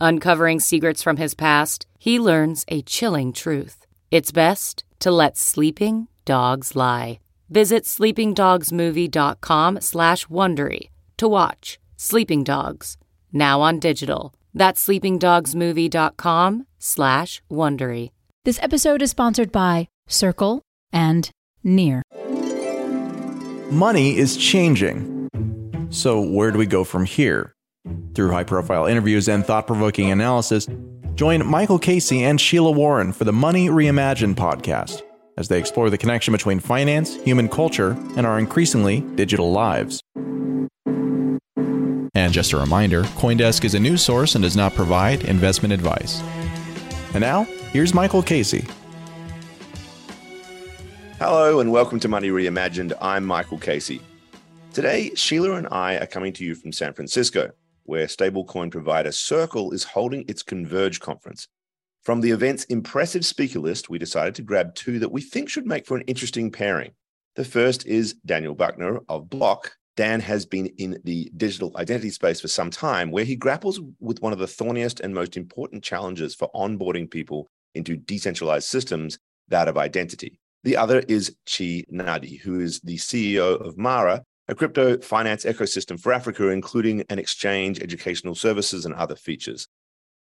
Uncovering secrets from his past, he learns a chilling truth. It's best to let sleeping dogs lie. Visit sleepingdogsmovie.com slash Wondery to watch Sleeping Dogs, now on digital. That's sleepingdogsmovie.com slash Wondery. This episode is sponsored by Circle and Near. Money is changing. So, where do we go from here? Through high profile interviews and thought provoking analysis, join Michael Casey and Sheila Warren for the Money Reimagined podcast as they explore the connection between finance, human culture, and our increasingly digital lives. And just a reminder Coindesk is a news source and does not provide investment advice. And now, here's Michael Casey. Hello, and welcome to Money Reimagined. I'm Michael Casey. Today, Sheila and I are coming to you from San Francisco, where stablecoin provider Circle is holding its Converge conference. From the event's impressive speaker list, we decided to grab two that we think should make for an interesting pairing. The first is Daniel Buchner of Block. Dan has been in the digital identity space for some time, where he grapples with one of the thorniest and most important challenges for onboarding people into decentralized systems, that of identity. The other is Chi Nnadi, who is the CEO of Mara, a crypto finance ecosystem for Africa, including an exchange, educational services, and other features.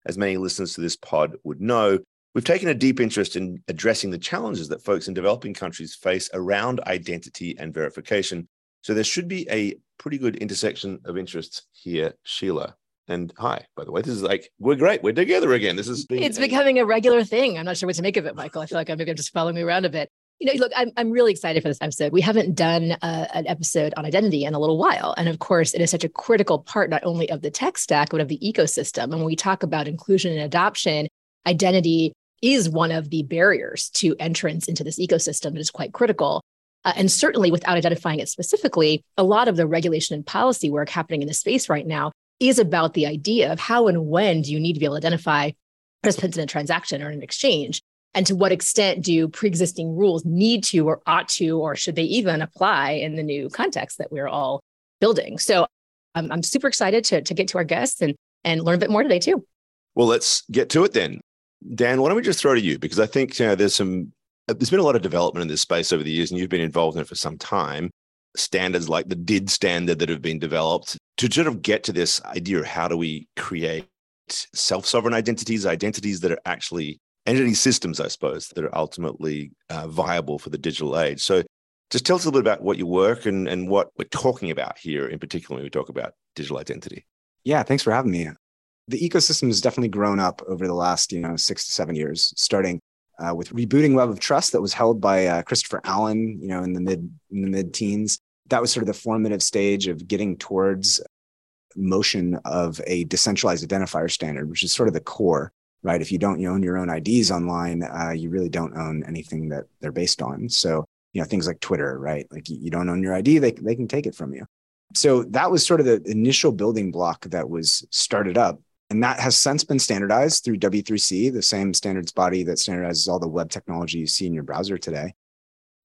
As many listeners to this pod would know, we've taken a deep interest in addressing the challenges that folks in developing countries face around identity and verification. So there should be a pretty good intersection of interests here, Sheila. And hi, by the way, this is like we're great. We're together again. This is it's becoming a regular thing. I'm not sure what to make of it, Michael. I feel like I'm just following me around a bit you know, look, I'm, I'm really excited for this episode. We haven't done a, an episode on identity in a little while. And of course, it is such a critical part, not only of the tech stack, but of the ecosystem. And when we talk about inclusion and adoption, identity is one of the barriers to entrance into this ecosystem that is quite critical. Uh, and certainly without identifying it specifically, a lot of the regulation and policy work happening in the space right now is about the idea of how and when do you need to be able to identify participants in a transaction or in an exchange and to what extent do pre-existing rules need to or ought to or should they even apply in the new context that we're all building? So um, i'm super excited to, to get to our guests and and learn a bit more today too. Well let's get to it then. Dan why don't we just throw to you? Because i think you know, there's some there's been a lot of development in this space over the years and you've been involved in it for some time. Standards like the DID standard that have been developed to sort of get to this idea of how do we create self-sovereign identities identities that are actually entity systems, I suppose, that are ultimately uh, viable for the digital age. So just tell us a little bit about what you work and, and what we're talking about here in particular when we talk about digital identity. Yeah, thanks for having me. The ecosystem has definitely grown up over the last, you know, six to seven years, starting uh, with rebooting Web of Trust that was held by uh, Christopher Allen, you know, in the mid in the mid teens. That was sort of the formative stage of getting towards motion of a decentralized identifier standard, which is sort of the core right? If you don't own your own IDs online, uh, you really don't own anything that they're based on. So, you know, things like Twitter, right? Like you don't own your ID, they, they can take it from you. So that was sort of the initial building block that was started up. And that has since been standardized through W3C, the same standards body that standardizes all the web technology you see in your browser today.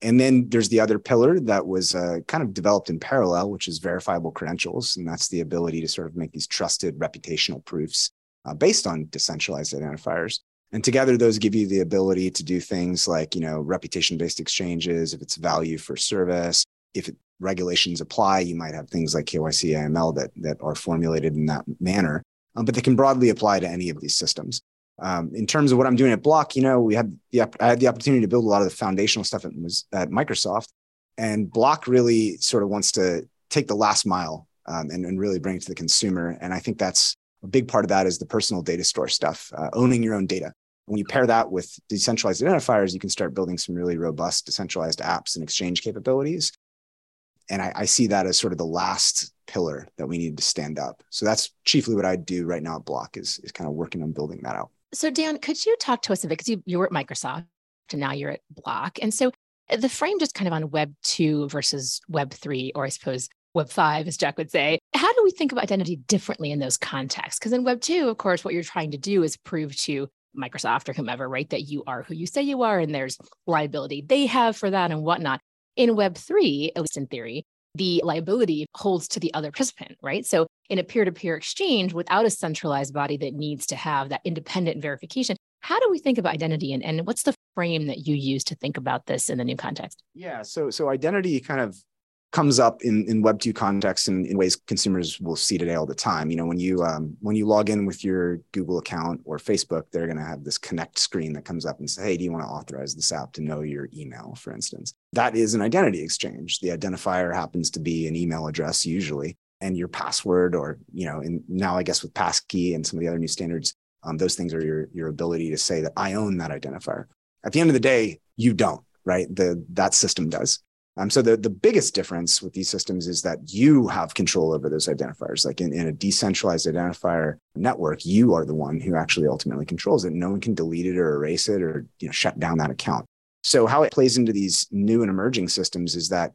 And then there's the other pillar that was uh, kind of developed in parallel, which is verifiable credentials. And that's the ability to sort of make these trusted reputational proofs uh, based on decentralized identifiers. And together, those give you the ability to do things like, you know, reputation-based exchanges, if it's value for service, if it, regulations apply, you might have things like KYC, AML that, that are formulated in that manner, um, but they can broadly apply to any of these systems. Um, in terms of what I'm doing at Block, you know, we had the I had the opportunity to build a lot of the foundational stuff at, at Microsoft, and Block really sort of wants to take the last mile um, and, and really bring it to the consumer. And I think that's a big part of that is the personal data store stuff, uh, owning your own data. When you pair that with decentralized identifiers, you can start building some really robust decentralized apps and exchange capabilities. And I, I see that as sort of the last pillar that we need to stand up. So that's chiefly what I do right now at Block is, is kind of working on building that out. So Dan, could you talk to us a bit because you, you were at Microsoft and now you're at Block. And so the frame just kind of on web two versus web three, or I suppose web five, as Jack would say. How do we think of identity differently in those contexts? Because in web two, of course, what you're trying to do is prove to Microsoft or whomever, right, that you are who you say you are, and there's liability they have for that and whatnot. In web three, at least in theory, the liability holds to the other participant, right? So in a peer-to-peer exchange without a centralized body that needs to have that independent verification, how do we think about identity and, and what's the frame that you use to think about this in the new context? Yeah, so so identity kind of comes up in, in web 2 context in, in ways consumers will see today all the time. You know when you um, when you log in with your google account or facebook they're going to have this connect screen that comes up and say hey do you want to authorize this app to know your email for instance. That is an identity exchange. The identifier happens to be an email address usually and your password or you know and now i guess with passkey and some of the other new standards um, those things are your your ability to say that i own that identifier. At the end of the day you don't right? The that system does um, so the, the biggest difference with these systems is that you have control over those identifiers. Like in, in a decentralized identifier network, you are the one who actually ultimately controls it. No one can delete it or erase it or you know shut down that account. So how it plays into these new and emerging systems is that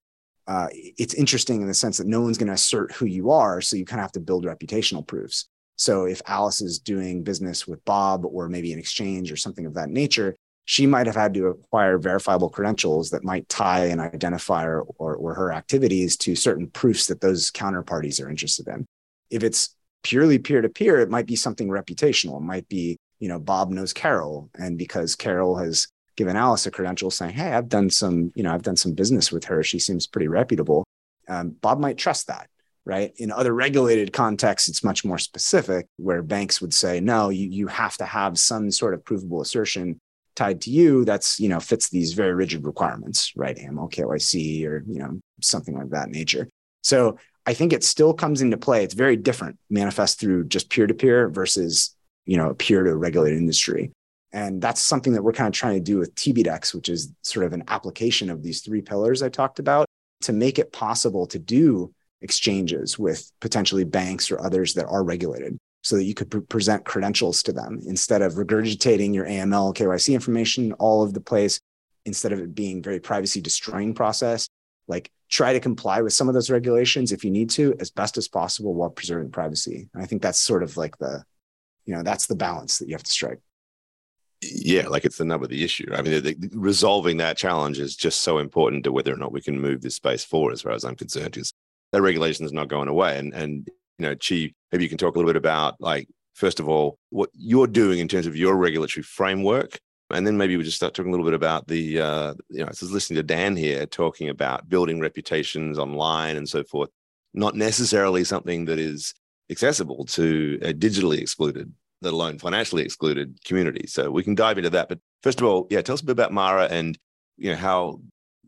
uh, it's interesting in the sense that no one's going to assert who you are. So you kind of have to build reputational proofs. So if Alice is doing business with Bob or maybe an exchange or something of that nature, she might have had to acquire verifiable credentials that might tie an identifier or, or her activities to certain proofs that those counterparties are interested in. If it's purely peer to peer, it might be something reputational. It might be, you know, Bob knows Carol. And because Carol has given Alice a credential saying, Hey, I've done some, you know, I've done some business with her. She seems pretty reputable. Um, Bob might trust that. Right. In other regulated contexts, it's much more specific where banks would say, no, you, you have to have some sort of provable assertion tied to you that's you know fits these very rigid requirements right? Aml kyc or you know something like that nature. So i think it still comes into play. It's very different manifest through just peer-to-peer versus you know a peer to regulated industry. And that's something that we're kind of trying to do with tbdex which is sort of an application of these three pillars i talked about to make it possible to do exchanges with potentially banks or others that are regulated so that you could pre- present credentials to them instead of regurgitating your AML, KYC information all over the place, instead of it being very privacy destroying process. Like try to comply with some of those regulations if you need to as best as possible while preserving privacy. And I think that's sort of like the, you know, that's the balance that you have to strike. Yeah, like it's the nub of the issue. I mean, the, the, resolving that challenge is just so important to whether or not we can move this space forward, as far as I'm concerned, because that regulation is not going away. And and you know, Chi, maybe you can talk a little bit about like, first of all, what you're doing in terms of your regulatory framework. And then maybe we just start talking a little bit about the, uh, you know, I was listening to Dan here talking about building reputations online and so forth, not necessarily something that is accessible to a digitally excluded, let alone financially excluded community. So we can dive into that. But first of all, yeah, tell us a bit about Mara and, you know, how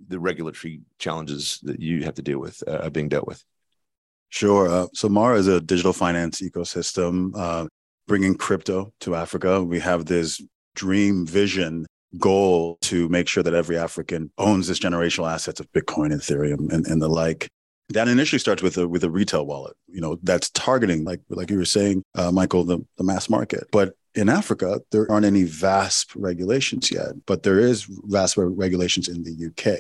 the regulatory challenges that you have to deal with uh, are being dealt with. Sure. Uh, so Mara is a digital finance ecosystem uh, bringing crypto to Africa. We have this dream vision goal to make sure that every African owns this generational assets of Bitcoin, Ethereum, and, and the like. That initially starts with a with a retail wallet, you know, that's targeting like like you were saying, uh, Michael, the, the mass market. But in Africa, there aren't any VASP regulations yet, but there is VASP regulations in the UK.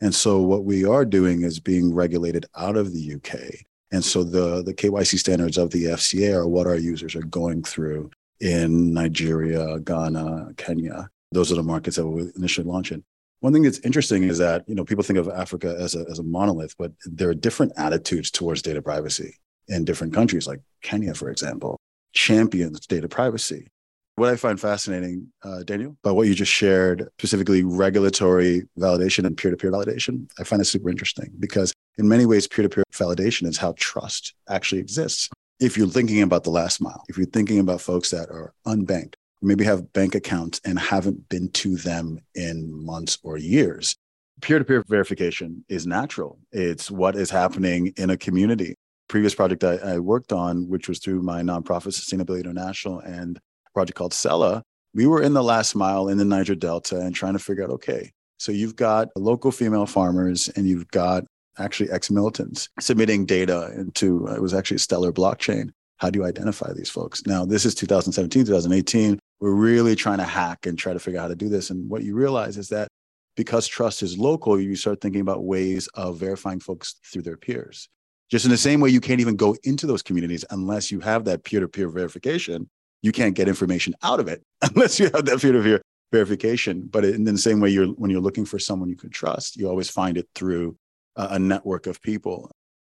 And so what we are doing is being regulated out of the UK and so the, the KYC standards of the FCA are what our users are going through in Nigeria, Ghana, Kenya. Those are the markets that we initially launch in. One thing that's interesting is that, you know, people think of Africa as a, as a monolith, but there are different attitudes towards data privacy in different countries, like Kenya, for example, champions data privacy. What I find fascinating, uh, Daniel, by what you just shared, specifically regulatory validation and peer to peer validation, I find it super interesting because in many ways, peer to peer validation is how trust actually exists. If you're thinking about the last mile, if you're thinking about folks that are unbanked maybe have bank accounts and haven't been to them in months or years. Peer to peer verification is natural, it's what is happening in a community. Previous project I, I, worked on, which was through my nonprofit Sustainability International and project called Sella, we were in the last mile in the Niger Delta and trying to figure out okay, so you've got local female farmers and you've got actually ex militants submitting data into, it was actually a stellar blockchain. How do you identify these folks? Now, this is 2017, 2018. We're really trying to hack and try to figure out how to do this. And what you realize is that because trust is local, you start thinking about ways of verifying folks through their peers. Just in the same way, you can't even go into those communities unless you have that peer to peer verification. You can't get information out of it unless you have that peer to peer verification. But in the same way, you're when you're looking for someone you can trust, you always find it through a, a network of people.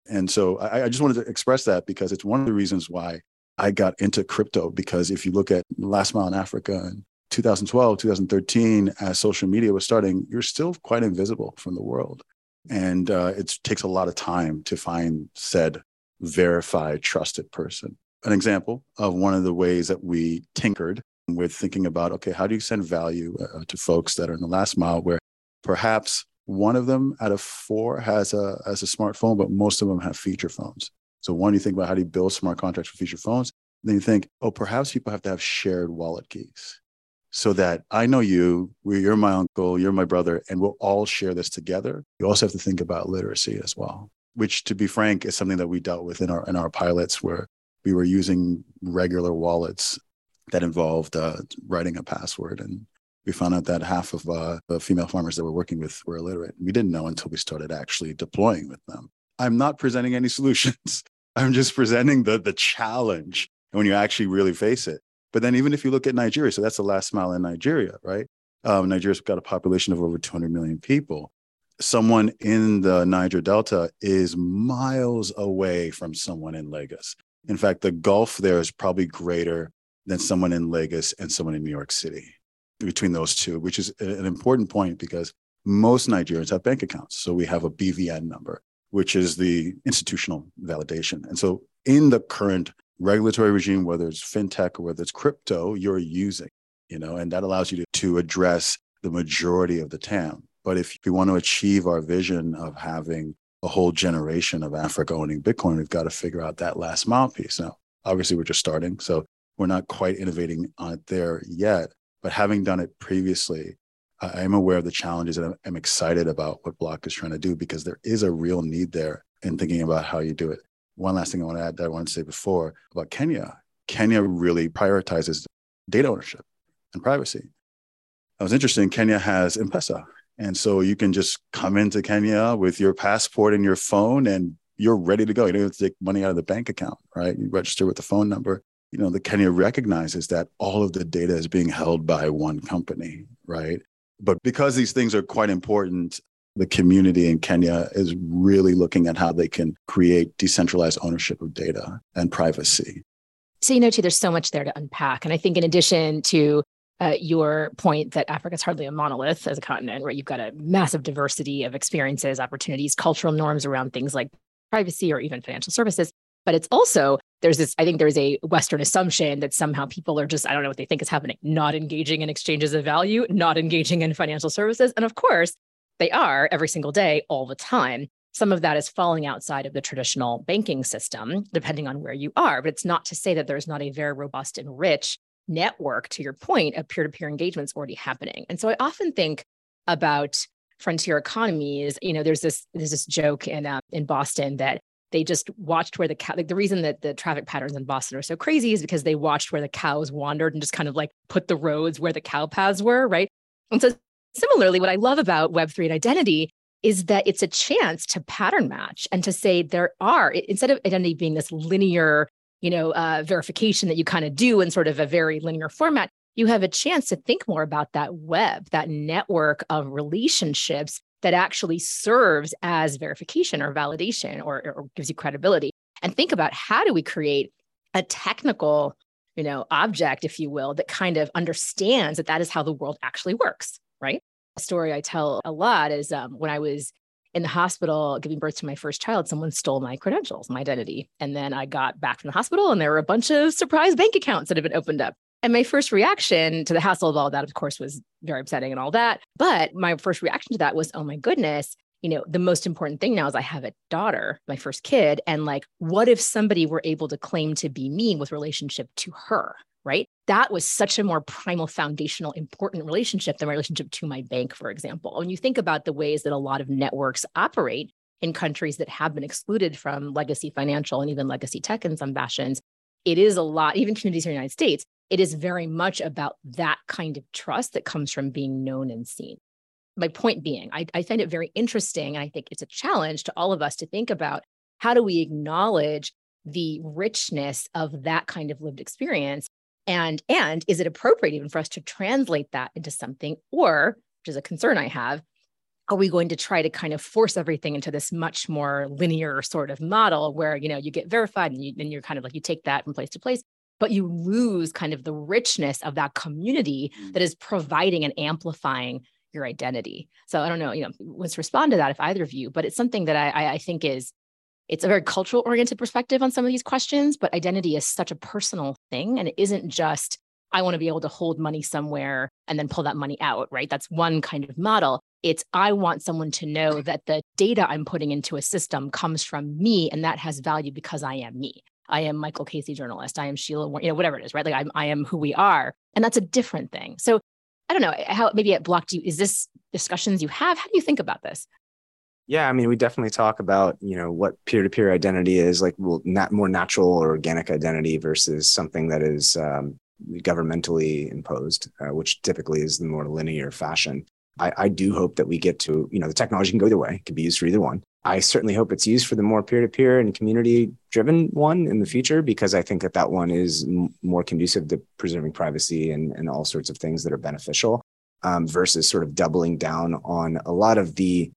And so I, I just wanted to express that because it's one of the reasons why I got into crypto. Because if you look at Last Mile in Africa in 2012, 2013, as social media was starting, you're still quite invisible from the world. And uh, it takes a lot of time to find said verified, trusted person. An example of one of the ways that we tinkered with thinking about okay, how do you send value uh, to folks that are in the last mile where perhaps one of them out of four has a has a smartphone, but most of them have feature phones. So one, you think about how do you build smart contracts for feature phones. Then you think, oh, perhaps people have to have shared wallet keys so that I know you, you're my uncle, you're my brother, and we'll all share this together. You also have to think about literacy as well, which to be frank is something that we dealt with in our in our pilots where we were using regular wallets that involved uh, writing a password. And we found out that half of uh, the female farmers that we're working with were illiterate. We didn't know until we started actually deploying with them. I'm not presenting any solutions. I'm just presenting the the challenge when you actually really face it. But then even if you look at Nigeria, so that's the last mile in Nigeria, right? Um, Nigeria's got a population of over 200 million people. Someone in the Niger Delta is miles away from someone in Lagos. In fact, the gulf there is probably greater than someone in Lagos and someone in New York City between those two, which is an important point because most Nigerians have bank accounts. So we have a BVN number, which is the institutional validation. And so in the current regulatory regime, whether it's fintech or whether it's crypto, you're using, you know, and that allows you to, to address the majority of the TAM. But if we want to achieve our vision of having a whole generation of Africa owning Bitcoin, we've got to figure out that last mile piece. Now, obviously, we're just starting. So we're not quite innovating on it there yet. But having done it previously, I am aware of the challenges and I'm excited about what Block is trying to do because there is a real need there in thinking about how you do it. One last thing I want to add that I wanted to say before about Kenya. Kenya really prioritizes data ownership and privacy. That was interesting. Kenya has M-Pesa. And so you can just come into Kenya with your passport and your phone and you're ready to go. You don't have to take money out of the bank account, right? You register with the phone number you know, the Kenya recognizes that all of the data is being held by one company, right? But because these things are quite important, the community in Kenya is really looking at how they can create decentralized ownership of data and privacy. So, you know, too, there's so much there to unpack. And I think, in addition to uh, your point that Africa is hardly a monolith as a continent, where you've got a massive diversity of experiences, opportunities, cultural norms around things like privacy or even financial services, but it's also there's this i think there's a western assumption that somehow people are just i don't know what they think is happening not engaging in exchanges of value not engaging in financial services. And of course they are every single day all the time. Some of that is falling outside of the traditional banking system depending on where you are. But it's not to say that there's not a very robust and rich network to your point of peer-to-peer engagements already happening. And so i often think about frontier economies. You know there's this there's this joke in uh, in boston that they just watched where the cow like the reason that the traffic patterns in boston are so crazy is because they watched where the cows wandered and just kind of like put the roads where the cow paths were right? And so similarly what i love about web3 and identity is that it's a chance to pattern match and to say there are instead of identity being this linear you know uh, verification that you kind of do in sort of a very linear format you have a chance to think more about that web that network of relationships that actually serves as verification or validation or, or gives you credibility. And think about how do we create a technical you know object if you will that kind of understands that that is how the world actually works right? A story i tell a lot is um, when i was in the hospital giving birth to my first child someone stole my credentials my identity and then i got back from the hospital and there were a bunch of surprise bank accounts that had been opened up And my first reaction to the hassle of all that, of course, was very upsetting and all that. But my first reaction to that was, oh my goodness, you know, the most important thing now is I have a daughter, my first kid. And like, what if somebody were able to claim to be me with relationship to her? Right. That was such a more primal, foundational, important relationship than my relationship to my bank, for example. When you think about the ways that a lot of networks operate in countries that have been excluded from legacy financial and even legacy tech in some fashions, it is a lot, even communities here in the United States, it is very much about that kind of trust that comes from being known and seen my point being, I, I find it very interesting. And I think it's a challenge to all of us to think about how do we acknowledge the richness of that kind of lived experience and and is it appropriate even for us to translate that into something or which is a concern i have are we going to try to kind of force everything into this much more linear sort of model where you know you get verified and, you, and you're kind of like you take that from place to place but you lose kind of the richness of that community mm. that is providing and amplifying your identity. So I don't know, you know, let's respond to that if either of you, but it's something that I, I think is it's a very cultural oriented perspective on some of these questions, but identity is such a personal thing. And it isn't just, I want to be able to hold money somewhere and then pull that money out, right? That's one kind of model. It's, I want someone to know that the data I'm putting into a system comes from me and that has value because I am me. I am Michael Casey journalist. I am Sheila, you know, whatever it is, right? Like I'm, I am who we are. And that's a different thing. So I don't know how maybe it blocked you. Is this discussions you have? How do you think about this? Yeah, I mean, we definitely talk about you know what peer-to-peer identity is like, well, not more natural or organic identity versus something that is um, governmentally imposed, uh, which typically is the more linear fashion. I, I do hope that we get to you know the technology can go either way; it can be used for either one. I certainly hope it's used for the more peer-to-peer and community-driven one in the future because I think that that one is m- more conducive to preserving privacy and, and all sorts of things that are beneficial um, versus sort of doubling down on a lot of the,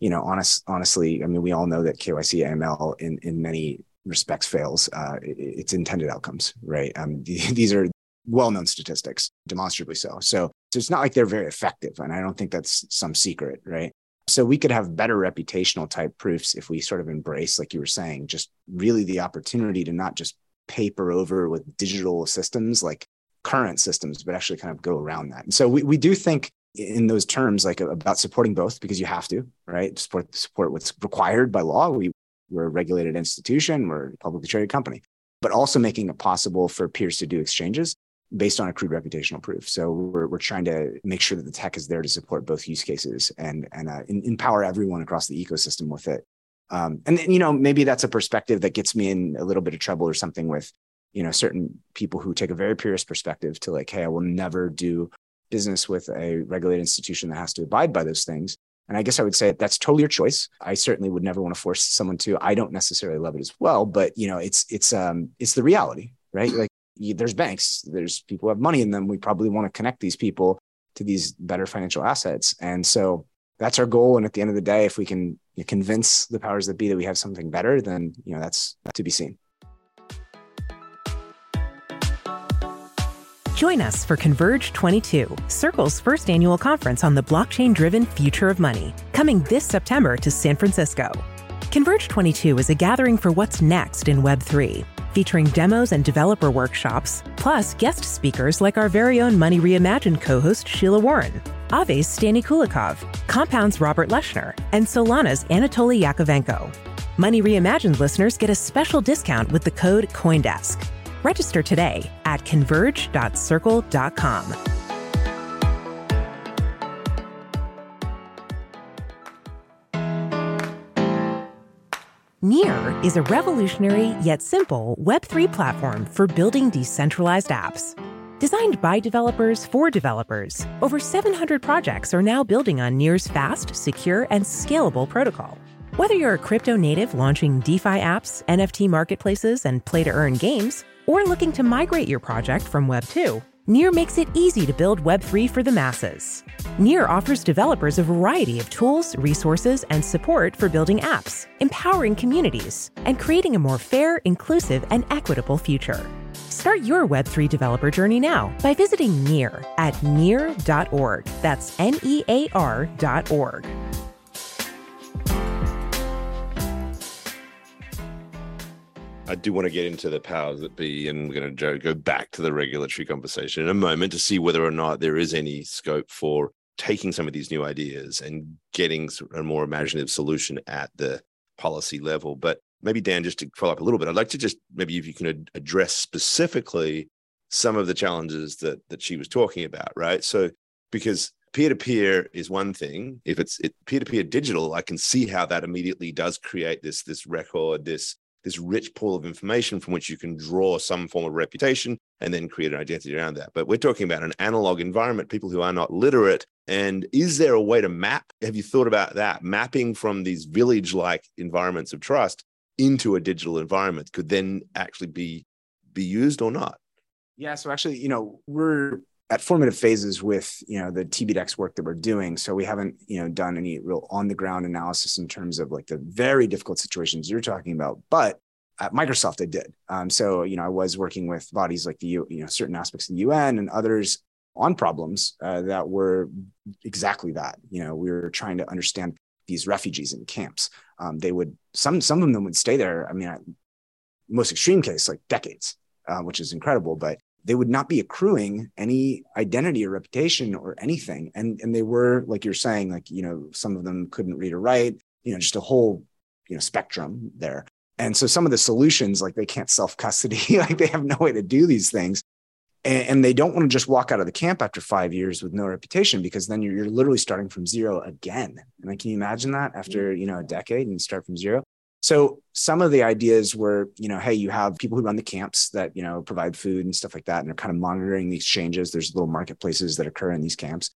you know, honest, honestly, I mean, we all know that KYC AML in in many respects fails. Uh, its intended outcomes, right? Um, these are well-known statistics, demonstrably so. So, so it's not like they're very effective, and I don't think that's some secret, right? So we could have better reputational type proofs if we sort of embrace, like you were saying, just really the opportunity to not just paper over with digital systems like current systems, but actually kind of go around that. And so we, we do think in those terms, like about supporting both because you have to, right? Support support what's required by law. We we're a regulated institution, we're a publicly traded company, but also making it possible for peers to do exchanges based on accrued reputational proof. So we're, we're trying to make sure that the tech is there to support both use cases and and uh, empower everyone across the ecosystem with it. Um, and you know maybe that's a perspective that gets me in a little bit of trouble or something with you know certain people who take a very purist perspective to like, hey, I will never do business with a regulated institution that has to abide by those things. And I guess I would say that's totally your choice. I certainly would never want to force someone to. I don't necessarily love it as well, but you know, it's it's um it's the reality, right? Like there's banks, there's people who have money in them. We probably want to connect these people to these better financial assets. And so that's our goal. And at the end of the day, if we can convince the powers that be that we have something better, then you know that's to be seen. Join us for Converge 22, Circle's first annual conference on the blockchain driven future of money, coming this September to San Francisco. Converge 22 is a gathering for what's next in Web3 featuring demos and developer workshops, plus guest speakers like our very own Money Reimagined co host Sheila Warren, Aave's Stani Kulechov, Compound's Robert Leshner, and Solana's Anatoly Yakovenko. Money Reimagined listeners get a special discount with the code COINDESK. Register today at converge.circle.com. Near is a revolutionary yet simple Web3 platform for building decentralized apps. Designed by developers for developers, over 700 projects are now building on Near's fast, secure, and scalable protocol. Whether you're a crypto native launching DeFi apps, NFT marketplaces, and play to earn games, or looking to migrate your project from Web 2, Near makes it easy to build Web3 for the masses. Near offers developers a variety of tools, resources, and support for building apps, empowering communities, and creating a more fair, inclusive, and equitable future. Start your Web3 developer journey now by visiting Near at near.org. That's N E A R.org. I do want to get into the powers that be, and we're going to go back to the regulatory conversation in a moment to see whether or not there is any scope for taking some of these new ideas and getting a more imaginative solution at the policy level. But maybe Dan, just to follow up a little bit, I'd like to just maybe if you can address specifically some of the challenges that that she was talking about, right? So because peer to peer is one thing. If it's peer to peer digital, I can see how that immediately does create this this record, this this rich pool of information from which you can draw some form of reputation and then create an identity around that. But we're talking about an analog environment, people who are not literate. And is there a way to map? Have you thought about that? Mapping from these village like environments of trust into a digital environment could then actually be be used or not? Yeah. So actually, you know, we're at formative phases with you know the TBDEX work that we're doing. So we haven't you know done any real on the ground analysis in terms of like the very difficult situations you're talking about. But at Microsoft, I did. Um, so you know I was working with bodies like the you know certain aspects of the UN and others on problems uh, that were exactly that. You know we were trying to understand these refugees in camps. Um, they would some some of them would stay there. I mean, I, most extreme case like decades, uh, which is incredible. But they would not be accruing any identity or reputation or anything. And and they were, like you're saying, like, you know, some of them couldn't read or write, you know, just a whole, you know, spectrum there. And so some of the solutions, like they can't self-custody, like they have no way to do these things. And, and they don't want to just walk out of the camp after five years with no reputation because then you're, you're literally starting from zero again. And like, can you imagine that after, you know, a decade and start from zero? So some of the ideas were, you know, hey, you have people who run the camps that, you know, provide food and stuff like that. And they're kind of monitoring these changes. There's little marketplaces that occur in these camps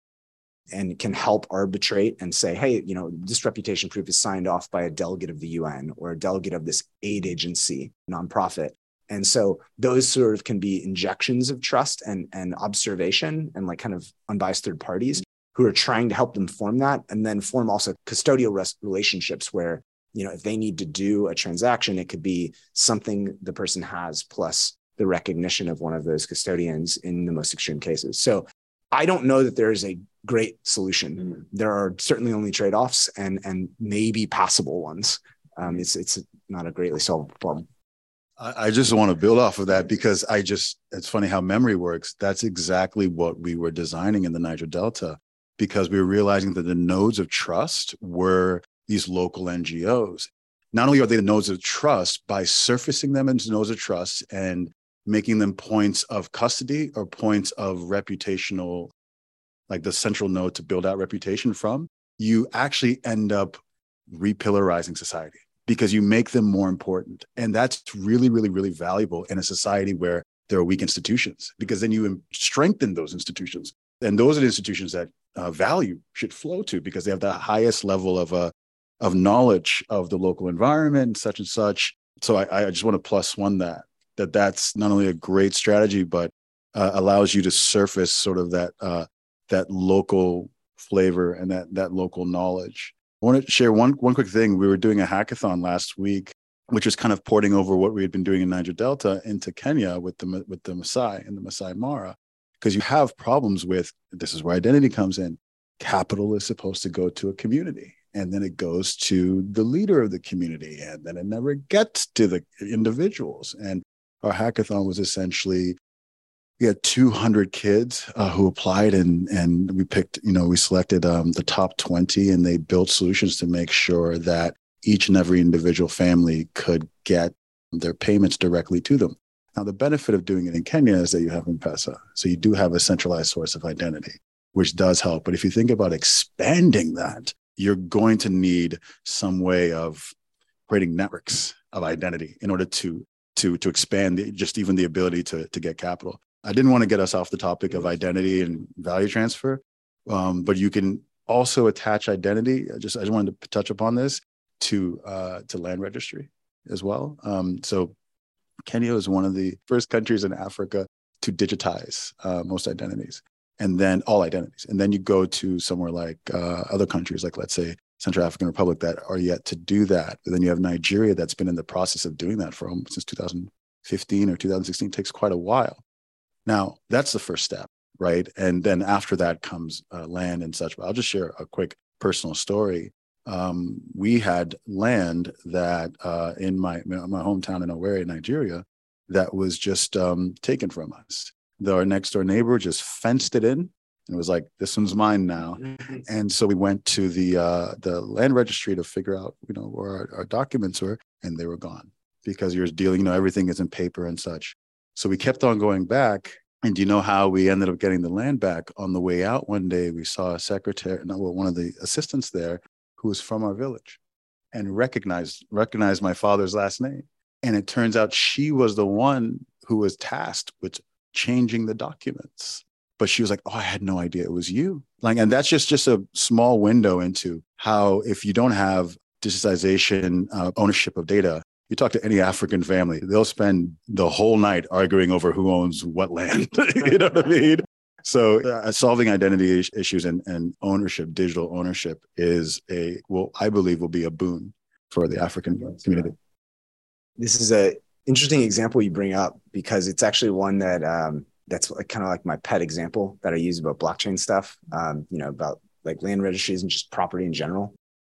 and can help arbitrate and say, hey, you know, this reputation proof is signed off by a delegate of the UN or a delegate of this aid agency, nonprofit. And so those sort of can be injections of trust and, and observation and like kind of unbiased third parties who are trying to help them form that and then form also custodial relationships where you know if they need to do a transaction it could be something the person has plus the recognition of one of those custodians in the most extreme cases so i don't know that there is a great solution mm-hmm. there are certainly only trade-offs and and maybe passable ones um, it's it's not a greatly solved problem I just want to build off of that because I just, it's funny how memory works. That's exactly what we were designing in the Niger Delta because we were realizing that the nodes of trust were these local NGOs. Not only are they the nodes of trust by surfacing them into nodes of trust and making them points of custody or points of reputational, like the central node to build out reputation from, you actually end up repillarizing society because you make them more important. And that's really, really, really valuable in a society where there are weak institutions because then you strengthen those institutions. And those are the institutions that uh, value should flow to because they have the highest level of uh, of knowledge of the local environment, such and such. So I, I just want to plus one that that that's not only a great strategy, but uh, allows you to surface sort of that uh, that local flavor and that that local knowledge. I want to share one one quick thing. We were doing a hackathon last week, which was kind of porting over what we had been doing in Niger Delta into Kenya with the with the Maasai and the Maasai Mara, because you have problems with this is where identity comes in. Capital is supposed to go to a community, and then it goes to the leader of the community and then it never gets to the individuals. And our hackathon was essentially we had 200 kids uh, who applied and and we picked you know we selected um, the top 20 and they built solutions to make sure that each and every individual family could get their payments directly to them. Now the benefit of doing it in kenya is that you have m-pesa so you do have a centralized source of identity which does help. But if you think about expanding that you're going to need some way of creating networks of identity in order to to to expand the, just even the ability to to get capital. I didn't want to get us off the topic of identity and value transfer, um, but you can also attach identity. I just I just wanted to touch upon this to uh, to land registry as well. Um, so Kenya is one of the first countries in Africa to digitize uh, most identities and then all identities. And then you go to somewhere like uh, other countries, like let's say Central African Republic, that are yet to do that. But then you have Nigeria that's been in the process of doing that for since 2015 or 2016. It takes quite a while. Now that's the first step, right? And then after that comes uh, land and such. But I'll just share a quick personal story. um, we had land that uh, in my my hometown in Owerri, Nigeria, that was just um, taken from us. The, our next door neighbor just fenced it in and was like, "This one's mine now." And so we went to the uh, the land registry to figure out, you know, where our, our documents were, and they were gone because you're dealing, you know, everything is in paper and such. So we kept on going back. And do you know how we ended up getting the land back? On the way out one day, we saw a secretary, no, well, one of the assistants there who was from our village and recognized recognized my father's last name. And it turns out she was the one who was tasked with changing the documents. But she was like, "Oh, I had no idea it was you." Like, and that's just just a small window into how if you don't have digitization uh, ownership of data, you talk to any African family, they'll spend the whole night arguing over who owns what land. you know what I mean? So uh, solving identity issues and, and ownership, digital ownership is a, well, I believe will be a boon for the African community. This is a interesting example you bring up because it's actually one that um, that's like, kind of like my pet example that I use about blockchain stuff, um, you know, about like land registries and just property in general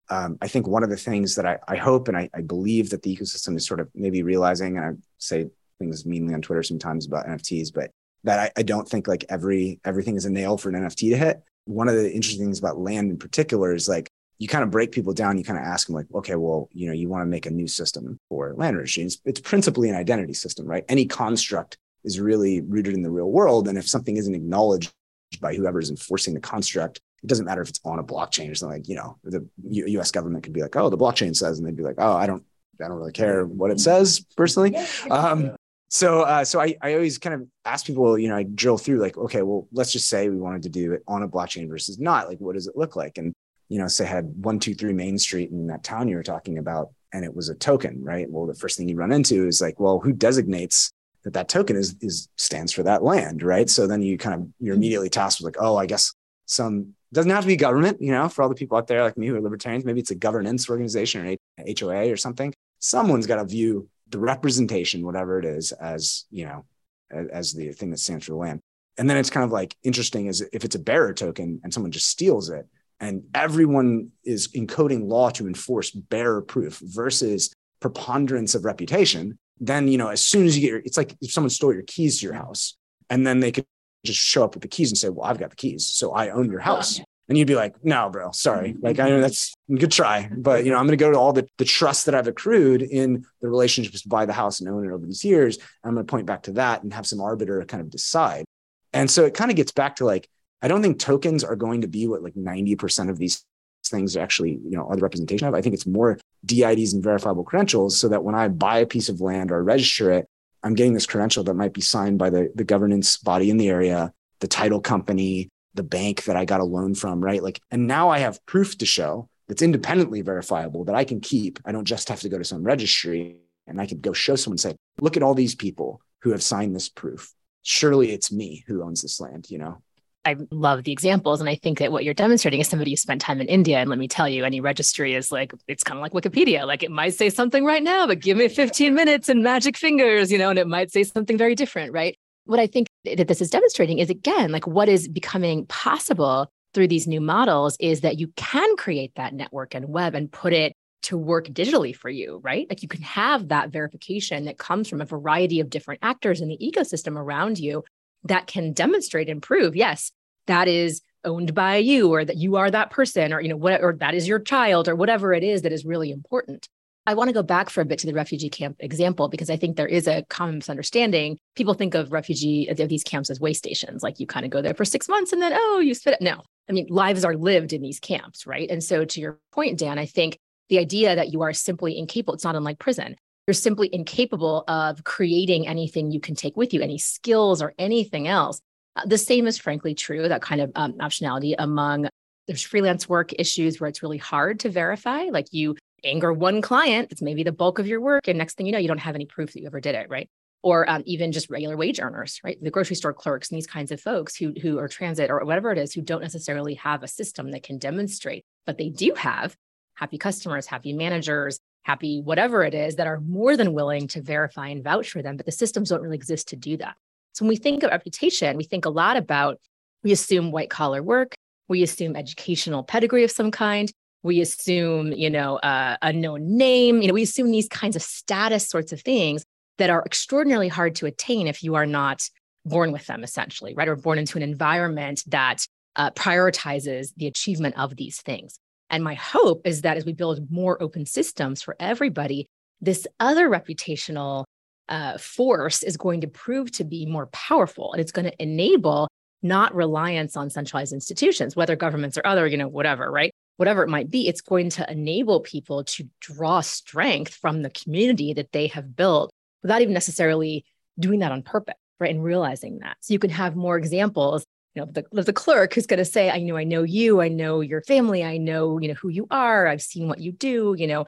um, I think one of the things that I, I hope and I, I, believe that the ecosystem is sort of maybe realizing, and I say things meanly on Twitter sometimes about NFTs, but that I, I don't think like every everything is a nail for an NFT to hit. One of the interesting things about land in particular is like you kind of break people down. You kind of ask them like, okay, well, you know, you want to make a new system for land registries. It's principally an identity system, right? Any construct is really rooted in the real world, and if something isn't acknowledged by whoever is enforcing the construct, it doesn't matter if it's on a blockchain or something like, you know, the U- US government could be like, oh, the blockchain says, and they'd be like, oh, I don't, I don't really care what it says personally. Um, so, uh, so I, I always kind of ask people, you know, I drill through like, okay, well, let's just say we wanted to do it on a blockchain versus not. Like, what does it look like? And, you know, say had one, two, three Main Street in that town you were talking about, and it was a token, right? Well, the first thing you run into is like, well, who designates that that token is is stands for that land, right? So then you kind of you're mm-hmm. immediately tasked with like, oh, I guess some doesn't have to be government, you know, for all the people out there like me who are libertarians, maybe it's a governance organization or an HOA or something. Someone's got to view the representation, whatever it is, as, you know, as, as the thing that stands for the land. And then it's kind of like interesting is if it's a bearer token and someone just steals it and everyone is encoding law to enforce bearer proof versus preponderance of reputation, then, you know, as soon as you get your, it's like if someone stole your keys to your house and then they could just show up with the keys and say, Well, I've got the keys. So I own your house. And you'd be like, no, bro, sorry. Mm-hmm. Like, I know that's a good try, but you know, I'm going to go to all the, the trust that I've accrued in the relationships to buy the house and own it over these years. I'm going to point back to that and have some arbiter kind of decide. And so it kind of gets back to like, I don't think tokens are going to be what like 90% of these things actually, you know, are the representation of. I think it's more DIDs and verifiable credentials so that when I buy a piece of land or register it, I'm getting this credential that might be signed by the, the governance body in the area, the title company, the bank that I got a loan from, right? Like, and now I have proof to show that's independently verifiable that I can keep. I don't just have to go to some registry and I could go show someone say, look at all these people who have signed this proof. Surely it's me who owns this land, you know? I love the examples. And I think that what you're demonstrating is somebody who spent time in India. And let me tell you, any registry is like, it's kind of like Wikipedia. Like it might say something right now, but give me 15 minutes and magic fingers, you know, and it might say something very different, right? What I think that this is demonstrating is again, like what is becoming possible through these new models is that you can create that network and web and put it to work digitally for you, right? Like you can have that verification that comes from a variety of different actors in the ecosystem around you that can demonstrate and prove, yes, that is owned by you or that you are that person or you know what or that is your child or whatever it is that is really important. I want to go back for a bit to the refugee camp example because i think there is a common misunderstanding. People think of refugee of these camps as way stations like you kind of go there for six months and then oh you spit it. No. I mean lives are lived in these camps right? And so to your point dan i think the idea that you are simply incapable it's not unlike prison. You're simply incapable of creating anything you can take with you any skills or anything else the same is frankly true, that kind of um, optionality among there's freelance work issues where it's really hard to verify. Like you anger one client, it's maybe the bulk of your work. And next thing you know, you don't have any proof that you ever did it, right? Or um, even just regular wage earners, right? The grocery store clerks and these kinds of folks who, who are transit or whatever it is, who don't necessarily have a system that can demonstrate, but they do have happy customers, happy managers, happy whatever it is that are more than willing to verify and vouch for them. But the systems don't really exist to do that. So when we think of reputation, we think a lot about we assume white collar work, we assume educational pedigree of some kind, We assume, you know, uh, a known name. You know, we assume these kinds of status sorts of things that are extraordinarily hard to attain if you are not born with them, essentially, right? Or born into an environment that uh, prioritizes the achievement of these things. And my hope is that as we build more open systems for everybody, this other reputational uh, force is going to prove to be more powerful and it's going to enable not reliance on centralized institutions, whether governments or other, you know, whatever, right? Whatever it might be, it's going to enable people to draw strength from the community that they have built without even necessarily doing that on purpose, right? And realizing that. So you can have more examples you know the, the clerk who's going to say i know i know you i know your family i know you know who you are i've seen what you do you know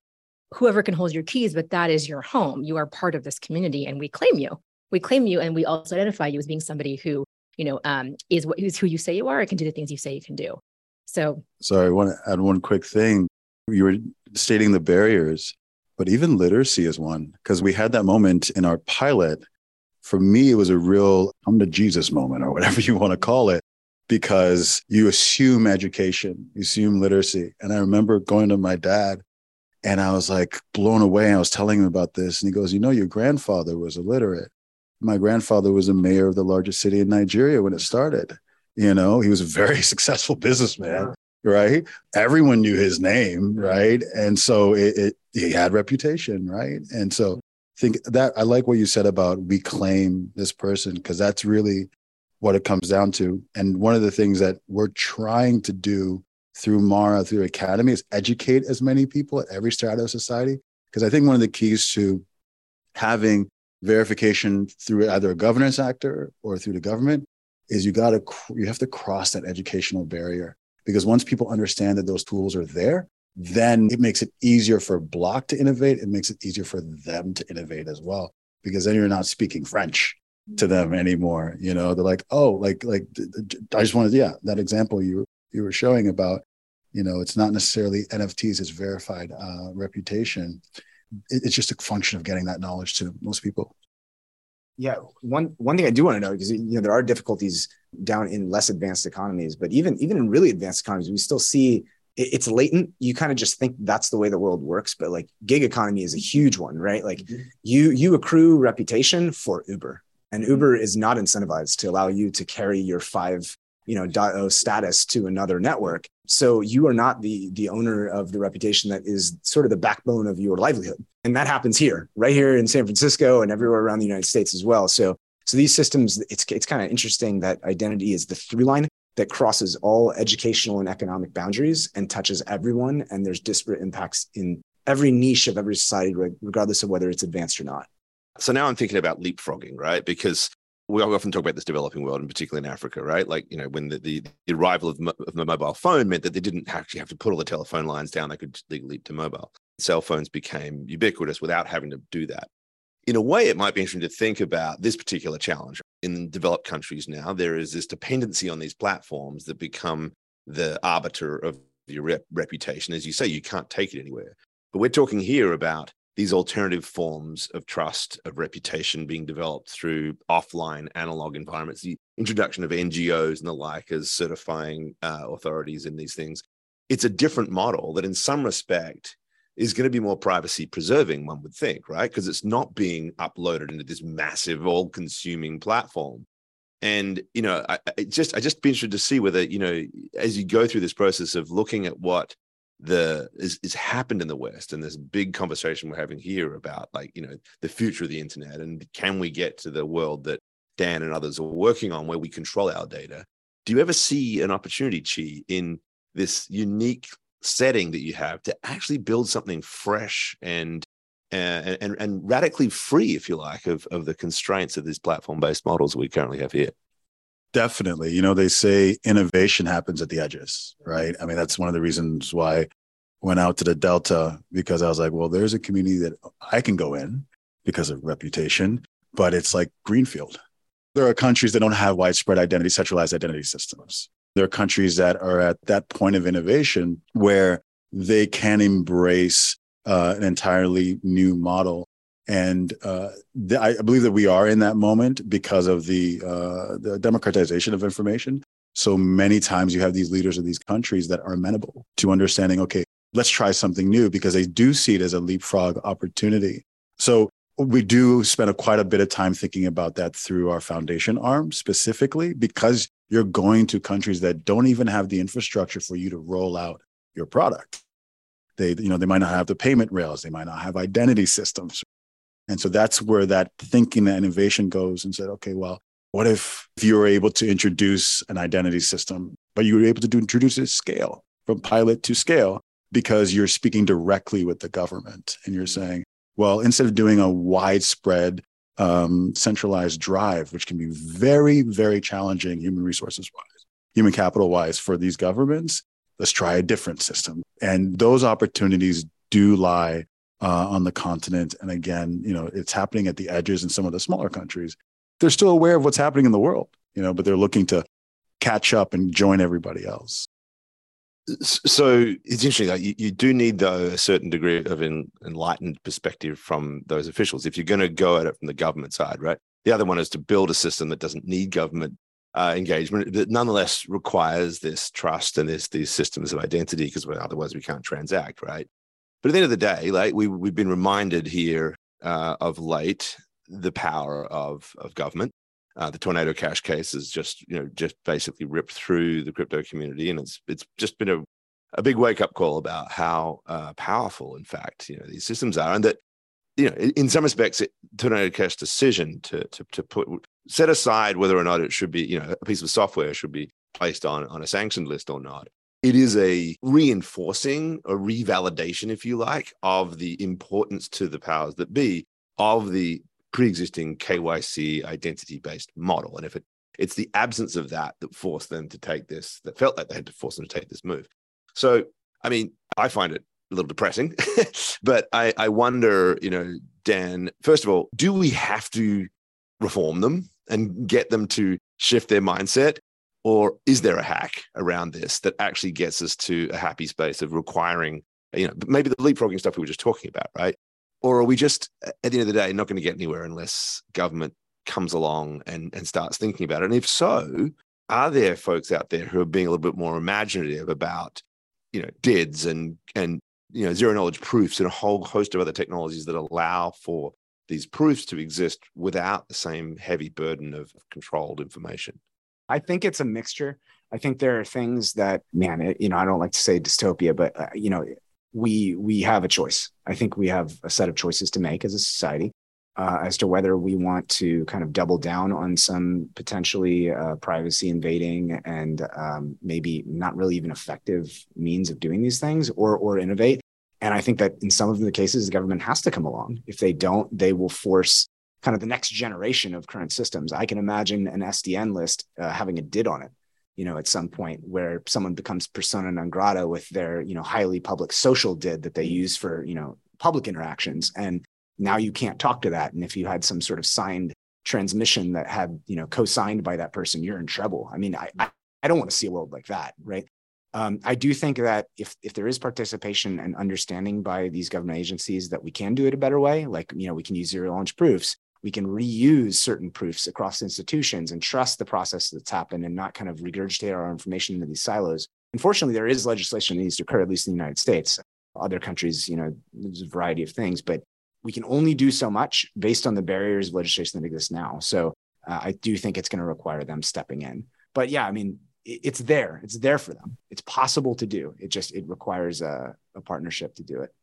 whoever can hold your keys but that is your home. You are part of this community and we claim you. We claim you and we also identify you as being somebody who you know um, is what is who you say you are and can do the things you say you can do. So sorry i want to add one quick thing. You were stating the barriers but even literacy is one because we had that moment in our pilot. For me, it was a real come to Jesus moment or whatever you want to call it, because you assume education, you assume literacy. And I remember going to my dad and I was like blown away. I was telling him about this. And he goes, You know, your grandfather was illiterate. My grandfather was a mayor of the largest city in Nigeria when it started. You know, he was a very successful businessman, right? Everyone knew his name, right? And so it, it he had reputation, right? And so I think that I like what you said about we claim this person because that's really what it comes down to. And one of the things that we're trying to do through Mara, through Academy, is educate as many people at every strata of society. Because I think one of the keys to having verification through either a governance actor or through the government is you got to you have to cross that educational barrier because once people understand that those tools are there then it makes it easier for Block to innovate. It makes it easier for them to innovate as well, because then you're not speaking French to them anymore. You know, they're like, oh, like, like, I just wanted, yeah, that example you you were showing about, you know, it's not necessarily NFTs, it's verified uh, reputation. It, it's just a function of getting that knowledge to most people. Yeah, one one thing I do want to know because you know there are difficulties down in less advanced economies, but even even in really advanced economies, we still see it's latent you kind of just think that's the way the world works but like gig economy is a huge one right like mm-hmm. you you accrue reputation for uber and mm-hmm. uber is not incentivized to allow you to carry your five you know .o status to another network so you are not the the owner of the reputation that is sort of the backbone of your livelihood and that happens here right here in san francisco and everywhere around the united states as well so so these systems it's it's kind of interesting that identity is the through line that crosses all educational and economic boundaries and touches everyone. And there's disparate impacts in every niche of every society, regardless of whether it's advanced or not. So now I'm thinking about leapfrogging, right? Because we often talk about this developing world, and particularly in Africa, right? Like, you know, when the, the, arrival of, of, the mobile phone meant that they didn't actually have to put all the telephone lines down, they could leap to mobile. Cell phones became ubiquitous without having to do that. In a way, it might be interesting to think about this particular challenge in developed countries now, there is this dependency on these platforms that become the arbiter of your rep- reputation. As you say, you can't take it anywhere. But we're talking here about these alternative forms of trust, of reputation being developed through offline analog environments, the introduction of NGOs and the like as certifying uh, authorities in these things. It's a different model that, in some respect, is going to be more privacy preserving, one would think, right? Because it's not being uploaded into this massive, all consuming platform. And, you know, I, I just, I just be interested to see whether, you know, as you go through this process of looking at what the is, is happened in the West and this big conversation we're having here about like, you know, the future of the internet and can we get to the world that Dan and others are working on where we control our data? Do you ever see an opportunity, Chi, in this unique setting that you have to actually build something fresh and uh, and, and, and radically free, if you like, of, of the constraints of these platform based models we currently have here. Definitely. You know, they say innovation happens at the edges, right? I mean, that's one of the reasons why went out to the Delta because I was like, well, there's a community that I can go in because of reputation, but it's like Greenfield. There are countries that don't have widespread identity, centralized identity systems. There are countries that are at that point of innovation where they can embrace uh, an entirely new model. And uh, th- I believe that we are in that moment because of the, uh, the democratization of information. So many times you have these leaders of these countries that are amenable to understanding, okay, let's try something new because they do see it as a leapfrog opportunity. So we do spend a, quite a bit of time thinking about that through our foundation arm specifically because you're going to countries that don't even have the infrastructure for you to roll out your product. They, you know, they might not have the payment rails, they might not have identity systems. And so that's where that thinking and innovation goes and said, okay, well, what if, if you were able to introduce an identity system, but you were able to do, introduce it scale from pilot to scale because you're speaking directly with the government and you're saying, well, instead of doing a widespread um, centralized drive, which can be very, very challenging human resources wise, human capital wise for these governments, let's try a different system. And those opportunities do lie uh, on the continent. And again, you know, it's happening at the edges in some of the smaller countries. They're still aware of what's happening in the world, you know, but they're looking to catch up and join everybody else so it's interesting. Like you, you, do need though a certain degree of enlightened perspective from those officials if you're going to go at it from the government side, right? The other one is to build a system that doesn't need government uh, engagement, that nonetheless requires this trust and this these systems of identity because otherwise we can't transact, right? But at the end of the day, like we we've been reminded here uh, of late the power of of government uh, the tornado cash case has just you know just basically ripped through the crypto community, and it's it's just been a a big wake up call about how uh, powerful, in fact, you know these systems are, and that you know in some respects, it, tornado cash decision to to to put set aside whether or not it should be you know a piece of software should be placed on on a sanctioned list or not. It is a reinforcing, a revalidation, if you like, of the importance to the powers that be of the pre-existing KYC identity-based model. And if it it's the absence of that that forced them to take this, that felt like they had to force them to take this move. So, I mean, I find it a little depressing, but I, I wonder, you know, Dan, first of all, do we have to reform them and get them to shift their mindset? Or is there a hack around this that actually gets us to a happy space of requiring, you know, maybe the leapfrogging stuff we were just talking about, right? Or are we just, at the end of the day, not going to get anywhere unless government comes along and, and starts thinking about it? And if so, are there folks out there who are being a little bit more imaginative about, you know, DIDs and, and, you know, zero knowledge proofs and a whole host of other technologies that allow for these proofs to exist without the same heavy burden of controlled information? I think it's a mixture. I think there are things that, man, it, you know, I don't like to say dystopia, but uh, you know, we we have a choice. I think we have a set of choices to make as a society uh, as to whether we want to kind of double down on some potentially uh, privacy invading and um, maybe not really even effective means of doing these things, or or innovate. And I think that in some of the cases, the government has to come along. If they don't, they will force kind of the next generation of current systems. I can imagine an SDN list uh, having a DID on it you know, at some point where someone becomes persona non grata with their, you know, highly public social did that they use for, you know, public interactions. And now you can't talk to that. And if you had some sort of signed transmission that had, you know, co-signed by that person, you're in trouble. I mean, I, I, I don't want to see a world like that, right? Um, I do think that if if there is participation and understanding by these government agencies that we can do it a better way, like you know we can use zero knowledge proofs, we can reuse certain proofs across institutions and trust the process that's happened and not kind of regurgitate our information into these silos. Unfortunately, there is legislation that needs to occur, at least in the United States. Other countries, you know, there's a variety of things, but we can only do so much based on the barriers of legislation that exist now. So uh, I do think it's going to require them stepping in. But yeah, I mean, it's there. It's there for them. It's possible to do. It just it requires a, a partnership to do it.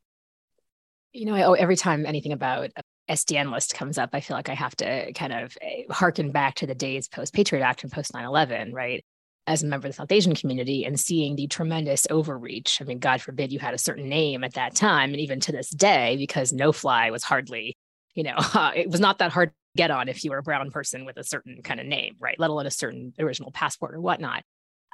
You know, I, oh, every time anything about SDN list comes up, I feel like I have to kind of eh, harken back to the days post Patriot Act and post 9 11, right? As a member of the South Asian community and seeing the tremendous overreach. I mean, God forbid you had a certain name at that time. And even to this day, because no fly was hardly, you know, uh, it was not that hard to get on if you were a brown person with a certain kind of name, right? Let alone a certain original passport or whatnot.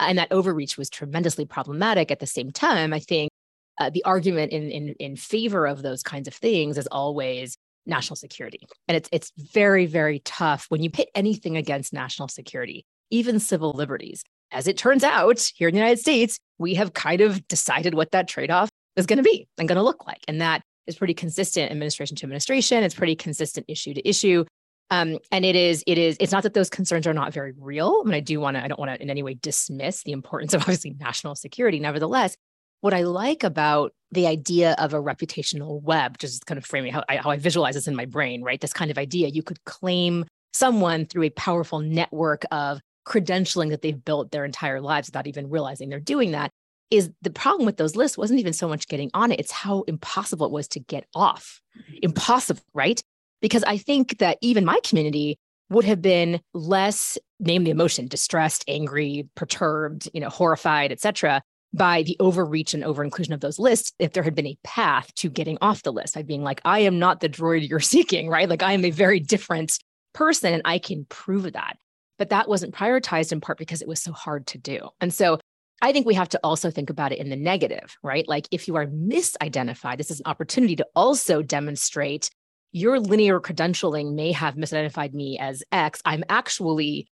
And that overreach was tremendously problematic. At the same time, I think uh, the argument in, in in favor of those kinds of things is always national security. And it's it's very very tough when you pit anything against national security, even civil liberties. As it turns out, here in the United States, we have kind of decided what that trade-off is going to be and going to look like. And that is pretty consistent administration to administration. It's pretty consistent issue to issue. Um, and it is, it is, it's not that those concerns are not very real. I mean, I do want to, I don't want to in any way dismiss the importance of obviously national security. Nevertheless, what I like about the idea of a reputational web, just kind of framing how I, how I visualize this in my brain, right? This kind of idea, you could claim someone through a powerful network of credentialing that they've built their entire lives without even realizing they're doing that. Is the problem with those lists wasn't even so much getting on it, it's how impossible it was to get off. Impossible, right? Because I think that even my community would have been less name the emotion distressed angry perturbed you know horrified etc by the overreach and over inclusion of those lists if there had been a path to getting off the list by being like i am not the droid you're seeking right like i am a very different person and i can prove that but that wasn't prioritized in part because it was so hard to do and so i think we have to also think about it in the negative right like if you are misidentified this is an opportunity to also demonstrate your linear credentialing may have misidentified me as X. I'm actually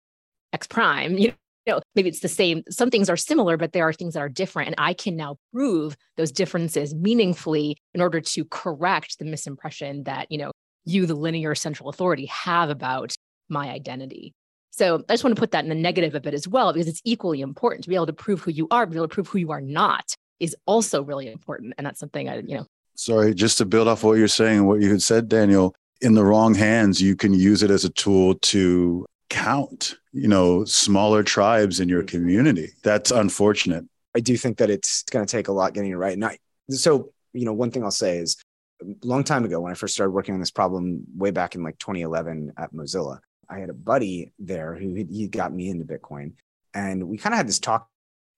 X prime. You know, maybe it's the same. Some things are similar, but there are things that are different. And I can now prove those differences meaningfully in order to correct the misimpression that, you know, you, the linear central authority, have about my identity. So I just want to put that in the negative a bit as well, because it's equally important to be able to prove who you are, be able to prove who you are not is also really important. And that's something I, you know, sorry, just to build off what you're saying, what you had said, Daniel, in the wrong hands, you can use it as a tool to count, you know, smaller tribes in your mm-hmm. community. That's unfortunate. I do think that it's going to take a lot getting it right. And I, so, you know, one thing I'll say is a long time ago when I first started working on this problem way back in like 2011 at Mozilla, I had a buddy there who he got me into Bitcoin. And we kind of had this talk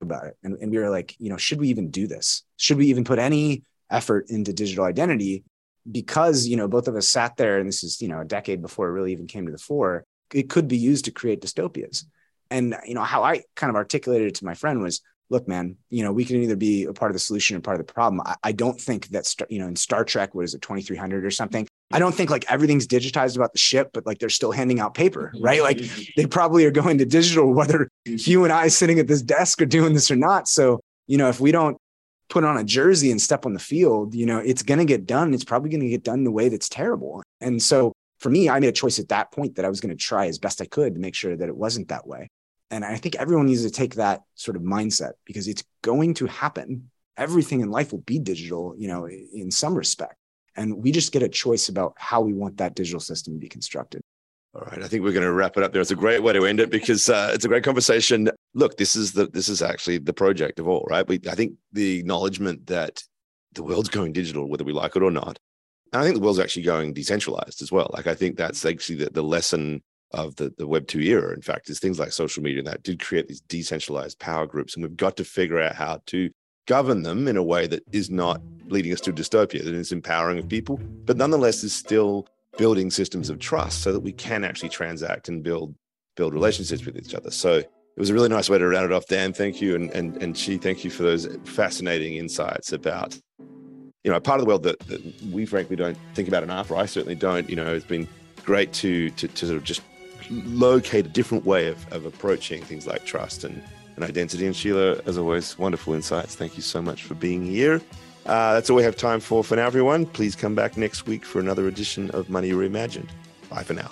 about it. And, and we were like, you know, should we even do this? Should we even put any effort into digital identity because you know both of us sat there and this is you know a decade before it really even came to the fore it could be used to create dystopias and you know how i kind of articulated it to my friend was look man you know we can either be a part of the solution or part of the problem i, I don't think that you know in star trek what is it 2300 or something i don't think like everything's digitized about the ship but like they're still handing out paper right like they probably are going to digital whether you and i sitting at this desk are doing this or not so you know if we don't put on a jersey and step on the field, you know, it's going to get done. It's probably going to get done in a way that's terrible. And so for me, I made a choice at that point that I was going to try as best I could to make sure that it wasn't that way. And I think everyone needs to take that sort of mindset because it's going to happen. Everything in life will be digital, you know, in some respect. And we just get a choice about how we want that digital system to be constructed. All right, I think we're going to wrap it up there. It's a great way to end it because uh, it's a great conversation. Look, this is the this is actually the project of all, right? We, I think the acknowledgement that the world's going digital, whether we like it or not, and I think the world's actually going decentralized as well. Like I think that's mm. actually the, the lesson of the, the Web two era. In fact, is things like social media and that did create these decentralized power groups, and we've got to figure out how to govern them in a way that is not leading us to dystopia, that is empowering of people, but nonetheless is still building systems of trust so that we can actually transact and build build relationships with each other. So it was a really nice way to round it off. Dan, thank you, and and and Chi, thank you for those fascinating insights about you know a part of the world that, that we frankly don't think about enough, or I certainly don't. You know, it's been great to to, to sort of just locate a different way of, of approaching things like trust and, and identity. And Sheila, as always, wonderful insights. Thank you so much for being here. Uh, that's all we have time for for now, everyone. Please come back next week for another edition of Money Reimagined. Bye for now.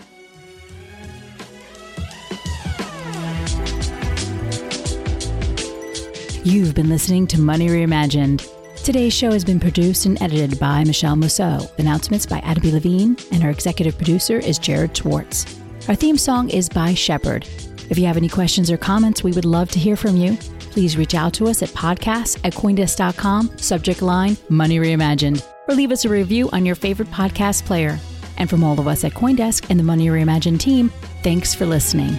You've been listening to Money Reimagined. Today's show has been produced and edited by Michele Musso. Announcements by Adam B. Levine, and our executive producer is Jared Schwartz. Our theme song is by Shepard. If you have any questions or comments, we would love to hear from you please reach out to us at podcasts at coindesk.com, subject line Money Reimagined, or leave us a review on your favorite podcast player. And from all of us at Coindesk and the Money Reimagined team, thanks for listening.